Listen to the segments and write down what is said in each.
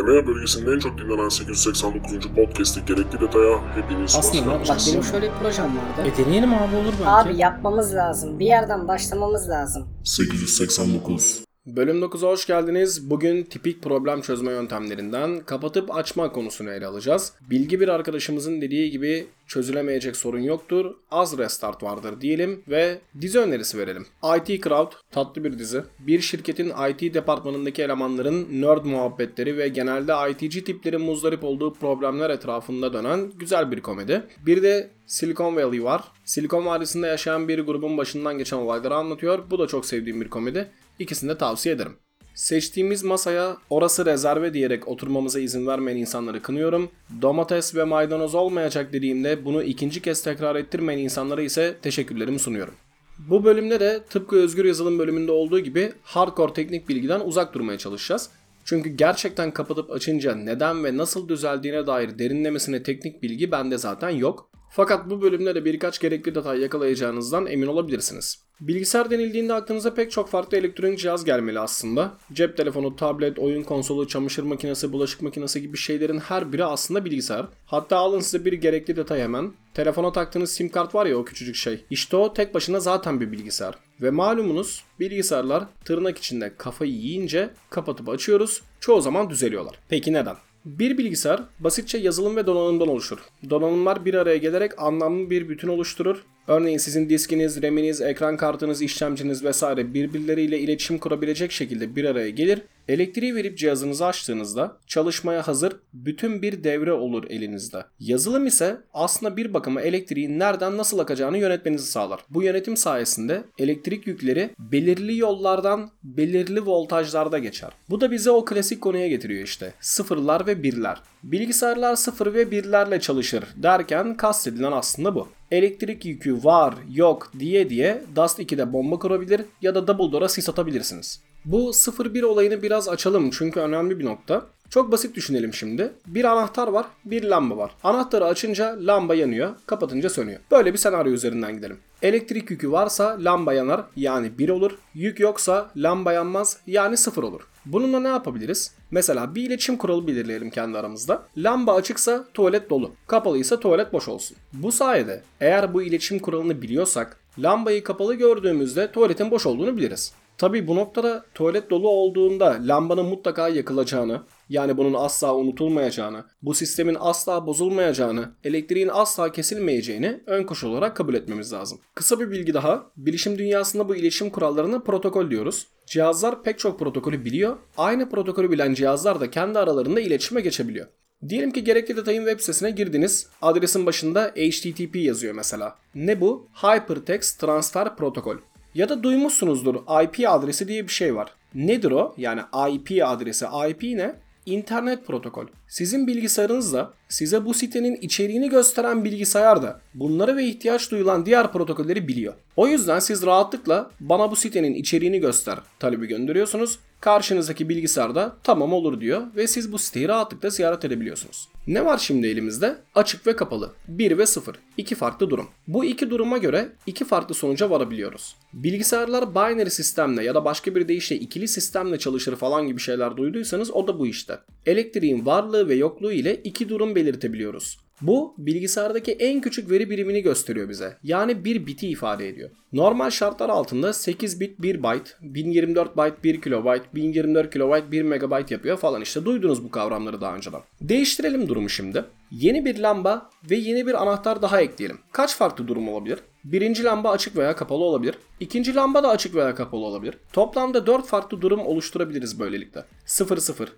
EMEA bölgesinin en çok dinlenen 889. podcast'i gerekli detaya hepiniz hoş Aslında bak benim şöyle bir projem vardı. E deneyelim abi olur belki. Abi yapmamız lazım. Bir yerden başlamamız lazım. 889 Bölüm 9'a hoş geldiniz. Bugün tipik problem çözme yöntemlerinden kapatıp açma konusunu ele alacağız. Bilgi bir arkadaşımızın dediği gibi çözülemeyecek sorun yoktur. Az restart vardır diyelim ve dizi önerisi verelim. IT Crowd tatlı bir dizi. Bir şirketin IT departmanındaki elemanların nerd muhabbetleri ve genelde ITC tiplerin muzdarip olduğu problemler etrafında dönen güzel bir komedi. Bir de Silicon Valley var. Silikon Vadisi'nde yaşayan bir grubun başından geçen olayları anlatıyor. Bu da çok sevdiğim bir komedi. İkisini de tavsiye ederim. Seçtiğimiz masaya orası rezerve diyerek oturmamıza izin vermeyen insanları kınıyorum. Domates ve maydanoz olmayacak dediğimde bunu ikinci kez tekrar ettirmeyen insanlara ise teşekkürlerimi sunuyorum. Bu bölümde de tıpkı özgür yazılım bölümünde olduğu gibi hardcore teknik bilgiden uzak durmaya çalışacağız. Çünkü gerçekten kapatıp açınca neden ve nasıl düzeldiğine dair derinlemesine teknik bilgi bende zaten yok. Fakat bu bölümde de birkaç gerekli detay yakalayacağınızdan emin olabilirsiniz. Bilgisayar denildiğinde aklınıza pek çok farklı elektronik cihaz gelmeli aslında. Cep telefonu, tablet, oyun konsolu, çamaşır makinesi, bulaşık makinesi gibi şeylerin her biri aslında bilgisayar. Hatta alın size bir gerekli detay hemen. Telefona taktığınız sim kart var ya o küçücük şey. İşte o tek başına zaten bir bilgisayar. Ve malumunuz bilgisayarlar tırnak içinde kafayı yiyince kapatıp açıyoruz. Çoğu zaman düzeliyorlar. Peki neden? Bir bilgisayar basitçe yazılım ve donanımdan oluşur. Donanımlar bir araya gelerek anlamlı bir bütün oluşturur. Örneğin sizin diskiniz, RAM'iniz, ekran kartınız, işlemciniz vesaire birbirleriyle iletişim kurabilecek şekilde bir araya gelir. Elektriği verip cihazınızı açtığınızda çalışmaya hazır bütün bir devre olur elinizde. Yazılım ise aslında bir bakıma elektriğin nereden nasıl akacağını yönetmenizi sağlar. Bu yönetim sayesinde elektrik yükleri belirli yollardan belirli voltajlarda geçer. Bu da bize o klasik konuya getiriyor işte. Sıfırlar ve birler. Bilgisayarlar sıfır ve birlerle çalışır derken kastedilen aslında bu. Elektrik yükü var yok diye diye Dust 2'de bomba kurabilir ya da Dumbledore'a sis atabilirsiniz. Bu 0-1 olayını biraz açalım çünkü önemli bir nokta. Çok basit düşünelim şimdi. Bir anahtar var, bir lamba var. Anahtarı açınca lamba yanıyor, kapatınca sönüyor. Böyle bir senaryo üzerinden gidelim. Elektrik yükü varsa lamba yanar yani 1 olur. Yük yoksa lamba yanmaz yani 0 olur. Bununla ne yapabiliriz? Mesela bir iletişim kuralı belirleyelim kendi aramızda. Lamba açıksa tuvalet dolu, kapalıysa tuvalet boş olsun. Bu sayede eğer bu iletişim kuralını biliyorsak lambayı kapalı gördüğümüzde tuvaletin boş olduğunu biliriz. Tabi bu noktada tuvalet dolu olduğunda lambanın mutlaka yakılacağını, yani bunun asla unutulmayacağını, bu sistemin asla bozulmayacağını, elektriğin asla kesilmeyeceğini ön koşul olarak kabul etmemiz lazım. Kısa bir bilgi daha, bilişim dünyasında bu iletişim kurallarına protokol diyoruz. Cihazlar pek çok protokolü biliyor, aynı protokolü bilen cihazlar da kendi aralarında iletişime geçebiliyor. Diyelim ki gerekli detayın web sitesine girdiniz. Adresin başında HTTP yazıyor mesela. Ne bu? Hypertext Transfer Protocol. Ya da duymuşsunuzdur IP adresi diye bir şey var. Nedir o? Yani IP adresi. IP ne? İnternet protokol. Sizin bilgisayarınızda size bu sitenin içeriğini gösteren bilgisayar da bunları ve ihtiyaç duyulan diğer protokolleri biliyor. O yüzden siz rahatlıkla bana bu sitenin içeriğini göster talebi gönderiyorsunuz. Karşınızdaki bilgisayarda tamam olur diyor ve siz bu siteyi rahatlıkla ziyaret edebiliyorsunuz. Ne var şimdi elimizde? Açık ve kapalı. 1 ve 0. İki farklı durum. Bu iki duruma göre iki farklı sonuca varabiliyoruz. Bilgisayarlar binary sistemle ya da başka bir deyişle ikili sistemle çalışır falan gibi şeyler duyduysanız o da bu işte. Elektriğin varlığı ve yokluğu ile iki durum belirtebiliyoruz. Bu bilgisayardaki en küçük veri birimini gösteriyor bize. Yani bir biti ifade ediyor. Normal şartlar altında 8 bit 1 byte, 1024 byte 1 kilobyte, 1024 kilobyte 1 megabyte yapıyor falan işte. Duydunuz bu kavramları daha önceden. Değiştirelim durumu şimdi. Yeni bir lamba ve yeni bir anahtar daha ekleyelim. Kaç farklı durum olabilir? Birinci lamba açık veya kapalı olabilir. İkinci lamba da açık veya kapalı olabilir. Toplamda 4 farklı durum oluşturabiliriz böylelikle. 00,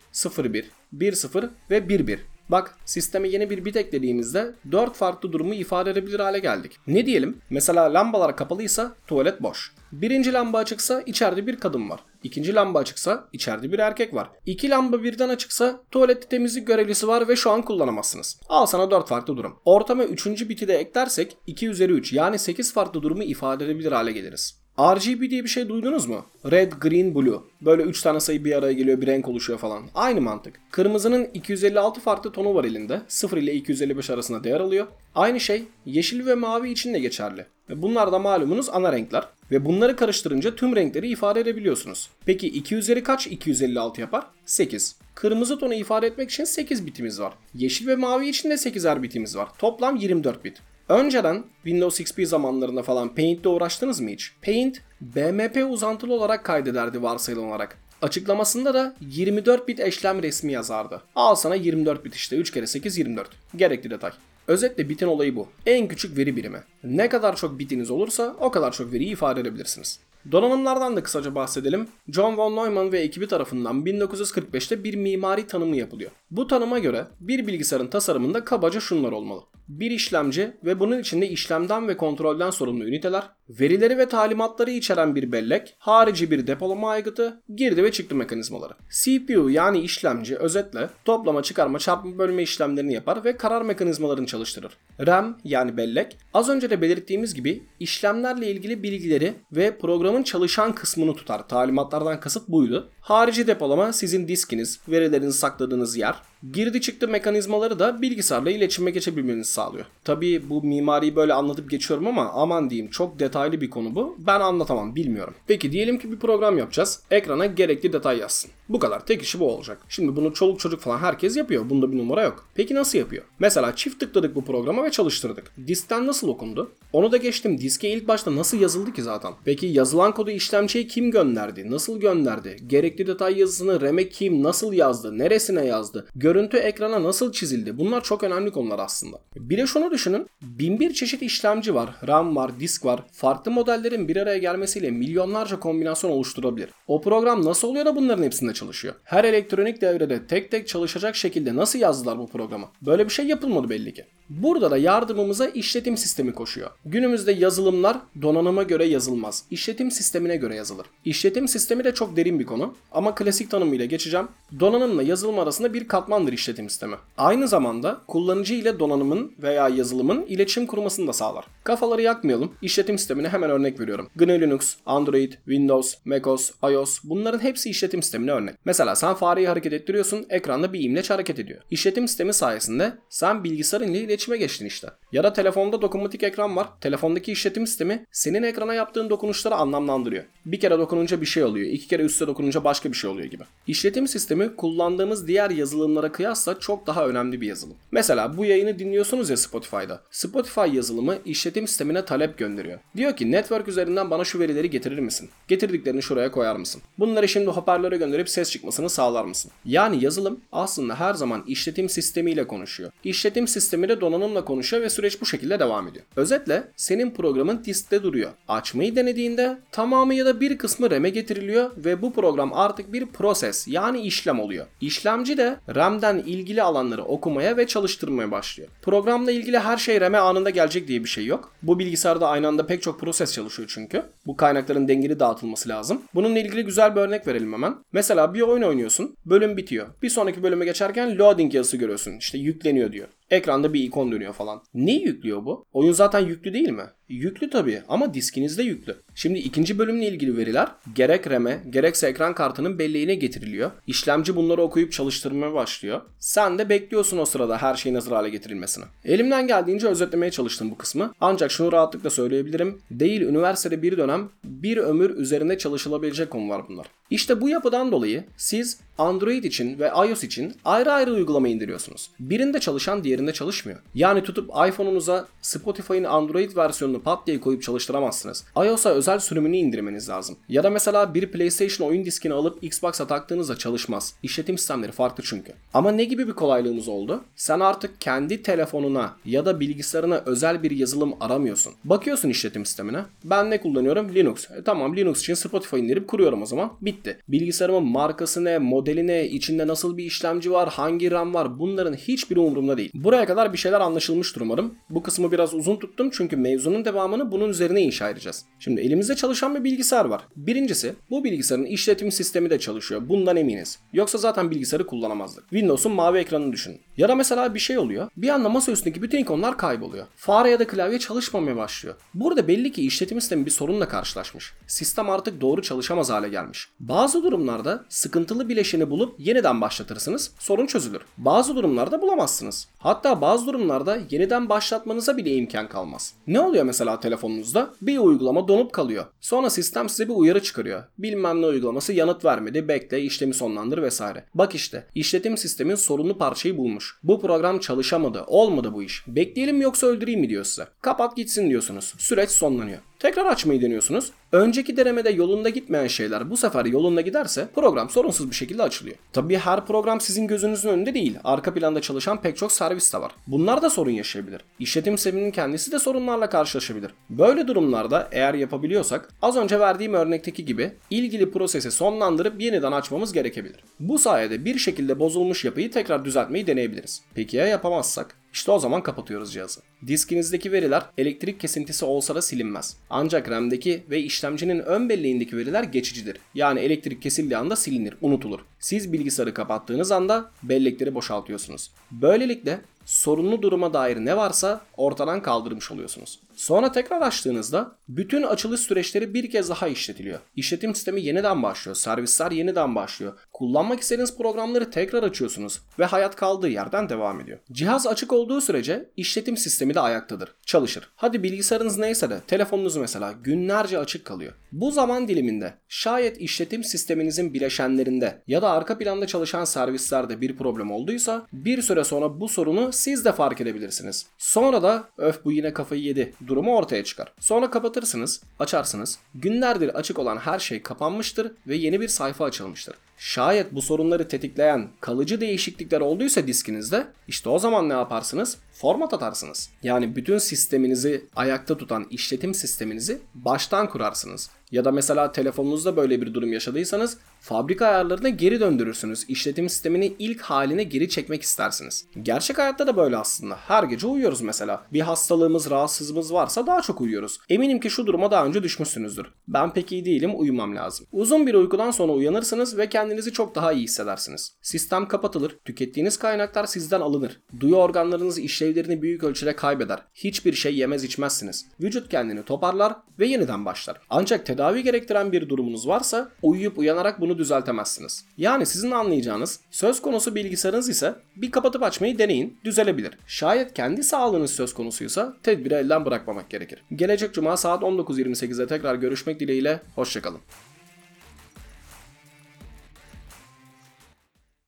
01, 10 ve 11. Bak sisteme yeni bir bit eklediğimizde 4 farklı durumu ifade edebilir hale geldik. Ne diyelim? Mesela lambalar kapalıysa tuvalet boş. Birinci lamba açıksa içeride bir kadın var. İkinci lamba açıksa içeride bir erkek var. İki lamba birden açıksa tuvalette temizlik görevlisi var ve şu an kullanamazsınız. Al sana 4 farklı durum. Ortama 3. biti de eklersek 2 üzeri 3 yani 8 farklı durumu ifade edebilir hale geliriz. RGB diye bir şey duydunuz mu? Red, green, blue. Böyle 3 tane sayı bir araya geliyor bir renk oluşuyor falan. Aynı mantık. Kırmızının 256 farklı tonu var elinde. 0 ile 255 arasında değer alıyor. Aynı şey yeşil ve mavi için de geçerli. Bunlar da malumunuz ana renkler. Ve bunları karıştırınca tüm renkleri ifade edebiliyorsunuz. Peki 2 üzeri kaç 256 yapar? 8. Kırmızı tonu ifade etmek için 8 bitimiz var. Yeşil ve mavi için de 8'er bitimiz var. Toplam 24 bit. Önceden Windows XP zamanlarında falan Paint'te uğraştınız mı hiç? Paint, BMP uzantılı olarak kaydederdi varsayılan olarak. Açıklamasında da 24 bit eşlem resmi yazardı. Al sana 24 bit işte 3 kere 8 24. Gerekli detay. Özetle bitin olayı bu. En küçük veri birimi. Ne kadar çok bitiniz olursa o kadar çok veriyi ifade edebilirsiniz. Donanımlardan da kısaca bahsedelim. John von Neumann ve ekibi tarafından 1945'te bir mimari tanımı yapılıyor. Bu tanıma göre bir bilgisayarın tasarımında kabaca şunlar olmalı. Bir işlemci ve bunun içinde işlemden ve kontrolden sorumlu üniteler, verileri ve talimatları içeren bir bellek, harici bir depolama aygıtı, girdi ve çıktı mekanizmaları. CPU yani işlemci özetle toplama, çıkarma, çarpma, bölme işlemlerini yapar ve karar mekanizmalarını çalıştırır. RAM yani bellek az önce de belirttiğimiz gibi işlemlerle ilgili bilgileri ve programın çalışan kısmını tutar. Talimatlardan kasıt buydu. Harici depolama sizin diskiniz, verilerinizi sakladığınız yer. Girdi çıktı mekanizmaları da bilgisayarla iletişime geçebilmenizi sağlıyor. Tabii bu mimariyi böyle anlatıp geçiyorum ama aman diyeyim çok detaylı bir konu bu. Ben anlatamam bilmiyorum. Peki diyelim ki bir program yapacağız. Ekrana gerekli detay yazsın. Bu kadar. Tek işi bu olacak. Şimdi bunu çoluk çocuk falan herkes yapıyor. Bunda bir numara yok. Peki nasıl yapıyor? Mesela çift tıkladık bu programa ve çalıştırdık. Diskten nasıl okundu? Onu da geçtim. Diske ilk başta nasıl yazıldı ki zaten? Peki yazılan kodu işlemciye kim gönderdi? Nasıl gönderdi? Gerekli detay yazısını RAM'e kim nasıl yazdı? Neresine yazdı? Görüntü ekrana nasıl çizildi? Bunlar çok önemli konular aslında. Bir de şunu düşünün. Bin bir çeşit işlemci var. RAM var, disk var. Farklı modellerin bir araya gelmesiyle milyonlarca kombinasyon oluşturabilir. O program nasıl oluyor da bunların hepsinde çalışıyor? Her elektronik devrede tek tek çalışacak şekilde nasıl yazdılar bu programı? Böyle bir şey yapılmadı belli ki. Burada da yardımımıza işletim sistemi koşuyor. Günümüzde yazılımlar donanıma göre yazılmaz. İşletim sistemine göre yazılır. İşletim sistemi de çok derin bir konu ama klasik tanımıyla geçeceğim. Donanımla yazılım arasında bir katmandır işletim sistemi. Aynı zamanda kullanıcı ile donanımın veya yazılımın iletişim kurmasını da sağlar. Kafaları yakmayalım. İşletim sistemine hemen örnek veriyorum. GNU Linux, Android, Windows, macOS, iOS bunların hepsi işletim sistemine örnek. Mesela sen fareyi hareket ettiriyorsun, ekranda bir imleç hareket ediyor. İşletim sistemi sayesinde sen bilgisayarın ile iletişime geçtin işte. Ya da telefonda dokunmatik ekran var. Telefondaki işletim sistemi senin ekrana yaptığın dokunuşları anlamlandırıyor. Bir kere dokununca bir şey oluyor, iki kere üstte dokununca başka bir şey oluyor gibi. İşletim sistemi kullandığımız diğer yazılımlara kıyasla çok daha önemli bir yazılım. Mesela bu yayını dinliyorsunuz ya Spotify'da. Spotify yazılımı işletim sistemine talep gönderiyor. Diyor ki network üzerinden bana şu verileri getirir misin? Getirdiklerini şuraya koyar mısın? Bunları şimdi hoparlöre gönderip ses çıkmasını sağlar mısın? Yani yazılım aslında her zaman işletim sistemiyle konuşuyor. İşletim sistemi de donanımla konuşuyor ve süreç bu şekilde devam ediyor. Özetle senin programın diskte duruyor. Açmayı denediğinde tamamı ya da bir kısmı RAM'e getiriliyor ve bu program artık bir proses yani işlem oluyor. İşlemci de RAM'den ilgili alanları okumaya ve çalıştırmaya başlıyor. Programla ilgili her şey RAM'e anında gelecek diye bir şey yok. Bu bilgisayarda aynı anda pek çok proses çalışıyor çünkü. Bu kaynakların dengeli dağıtılması lazım. Bununla ilgili güzel bir örnek verelim hemen. Mesela bir oyun oynuyorsun. Bölüm bitiyor. Bir sonraki bölüme geçerken loading yazısı görüyorsun. İşte yükleniyor diyor. Ekranda bir ikon dönüyor falan. Ne yüklüyor bu? Oyun zaten yüklü değil mi? Yüklü tabii ama diskinizde yüklü. Şimdi ikinci bölümle ilgili veriler gerek RAM'e gerekse ekran kartının belleğine getiriliyor. İşlemci bunları okuyup çalıştırmaya başlıyor. Sen de bekliyorsun o sırada her şeyin hazır hale getirilmesini. Elimden geldiğince özetlemeye çalıştım bu kısmı. Ancak şunu rahatlıkla söyleyebilirim. Değil üniversitede bir dönem bir ömür üzerinde çalışılabilecek konular bunlar. İşte bu yapıdan dolayı siz Android için ve iOS için ayrı ayrı uygulama indiriyorsunuz. Birinde çalışan diğerinde çalışmıyor. Yani tutup iPhone'unuza Spotify'ın Android versiyonunu pat diye koyup çalıştıramazsınız. iOS'a özel sürümünü indirmeniz lazım. Ya da mesela bir PlayStation oyun diskini alıp Xbox'a taktığınızda çalışmaz. İşletim sistemleri farklı çünkü. Ama ne gibi bir kolaylığımız oldu? Sen artık kendi telefonuna ya da bilgisayarına özel bir yazılım aramıyorsun. Bakıyorsun işletim sistemine. Ben ne kullanıyorum? Linux. E, tamam Linux için Spotify indirip kuruyorum o zaman. Bitti. Bilgisayarımın markası ne, modeli ne, içinde nasıl bir işlemci var, hangi RAM var bunların hiçbiri umurumda değil. Buraya kadar bir şeyler anlaşılmıştır umarım. Bu kısmı biraz uzun tuttum çünkü mevzunun devamını bunun üzerine inşa edeceğiz. Şimdi elimizde çalışan bir bilgisayar var. Birincisi bu bilgisayarın işletim sistemi de çalışıyor. Bundan eminiz. Yoksa zaten bilgisayarı kullanamazdık. Windows'un mavi ekranını düşünün. Ya da mesela bir şey oluyor. Bir anda masa bütün ikonlar kayboluyor. Fare ya da klavye çalışmamaya başlıyor. Burada belli ki işletim sistemi bir sorunla karşılaşmış. Sistem artık doğru çalışamaz hale gelmiş. Bazı durumlarda sıkıntılı bileşeni bulup yeniden başlatırsınız. Sorun çözülür. Bazı durumlarda bulamazsınız. Hatta bazı durumlarda yeniden başlatmanıza bile imkan kalmaz. Ne oluyor mesela telefonunuzda? Bir uygulama donup kalıyor. Sonra sistem size bir uyarı çıkarıyor. Bilmem ne uygulaması yanıt vermedi, bekle, işlemi sonlandır vesaire. Bak işte, işletim sistemin sorunlu parçayı bulmuş. Bu program çalışamadı, olmadı bu iş. Bekleyelim yoksa öldüreyim mi diyor size. Kapat gitsin diyorsunuz. Süreç sonlanıyor. Tekrar açmayı deniyorsunuz. Önceki denemede yolunda gitmeyen şeyler bu sefer yolunda giderse program sorunsuz bir şekilde açılıyor. Tabii her program sizin gözünüzün önünde değil. Arka planda çalışan pek çok servis de var. Bunlar da sorun yaşayabilir. İşletim sisteminin kendisi de sorunlarla karşılaşabilir. Böyle durumlarda eğer yapabiliyorsak az önce verdiğim örnekteki gibi ilgili prosesi sonlandırıp yeniden açmamız gerekebilir. Bu sayede bir şekilde bozulmuş yapıyı tekrar düzeltmeyi deneyebiliriz. Peki ya yapamazsak? İşte o zaman kapatıyoruz cihazı. Diskinizdeki veriler elektrik kesintisi olsa da silinmez. Ancak RAM'deki ve işlemcinin ön belleğindeki veriler geçicidir. Yani elektrik kesildiği anda silinir, unutulur. Siz bilgisayarı kapattığınız anda bellekleri boşaltıyorsunuz. Böylelikle sorunlu duruma dair ne varsa ortadan kaldırmış oluyorsunuz. Sonra tekrar açtığınızda bütün açılış süreçleri bir kez daha işletiliyor. İşletim sistemi yeniden başlıyor, servisler yeniden başlıyor. Kullanmak istediğiniz programları tekrar açıyorsunuz ve hayat kaldığı yerden devam ediyor. Cihaz açık olduğu sürece işletim sistemi de ayaktadır, çalışır. Hadi bilgisayarınız neyse de telefonunuz mesela günlerce açık kalıyor. Bu zaman diliminde şayet işletim sisteminizin bileşenlerinde ya da arka planda çalışan servislerde bir problem olduysa bir süre sonra bu sorunu siz de fark edebilirsiniz. Sonra da öf bu yine kafayı yedi durumu ortaya çıkar. Sonra kapatırsınız, açarsınız. Günlerdir açık olan her şey kapanmıştır ve yeni bir sayfa açılmıştır. Şayet bu sorunları tetikleyen kalıcı değişiklikler olduysa diskinizde işte o zaman ne yaparsınız? Format atarsınız. Yani bütün sisteminizi ayakta tutan işletim sisteminizi baştan kurarsınız. Ya da mesela telefonunuzda böyle bir durum yaşadıysanız fabrika ayarlarına geri döndürürsünüz. İşletim sistemini ilk haline geri çekmek istersiniz. Gerçek hayatta da böyle aslında. Her gece uyuyoruz mesela. Bir hastalığımız, rahatsızlığımız varsa daha çok uyuyoruz. Eminim ki şu duruma daha önce düşmüşsünüzdür. Ben pek iyi değilim, uyumam lazım. Uzun bir uykudan sonra uyanırsınız ve kendinizi çok daha iyi hissedersiniz. Sistem kapatılır, tükettiğiniz kaynaklar sizden alınır. Duyu organlarınız işlevlerini büyük ölçüde kaybeder. Hiçbir şey yemez içmezsiniz. Vücut kendini toparlar ve yeniden başlar. Ancak tedavi gerektiren bir durumunuz varsa uyuyup uyanarak düzeltemezsiniz. Yani sizin anlayacağınız söz konusu bilgisayarınız ise bir kapatıp açmayı deneyin düzelebilir. Şayet kendi sağlığınız söz konusuysa tedbiri elden bırakmamak gerekir. Gelecek cuma saat 19.28'de tekrar görüşmek dileğiyle hoşçakalın.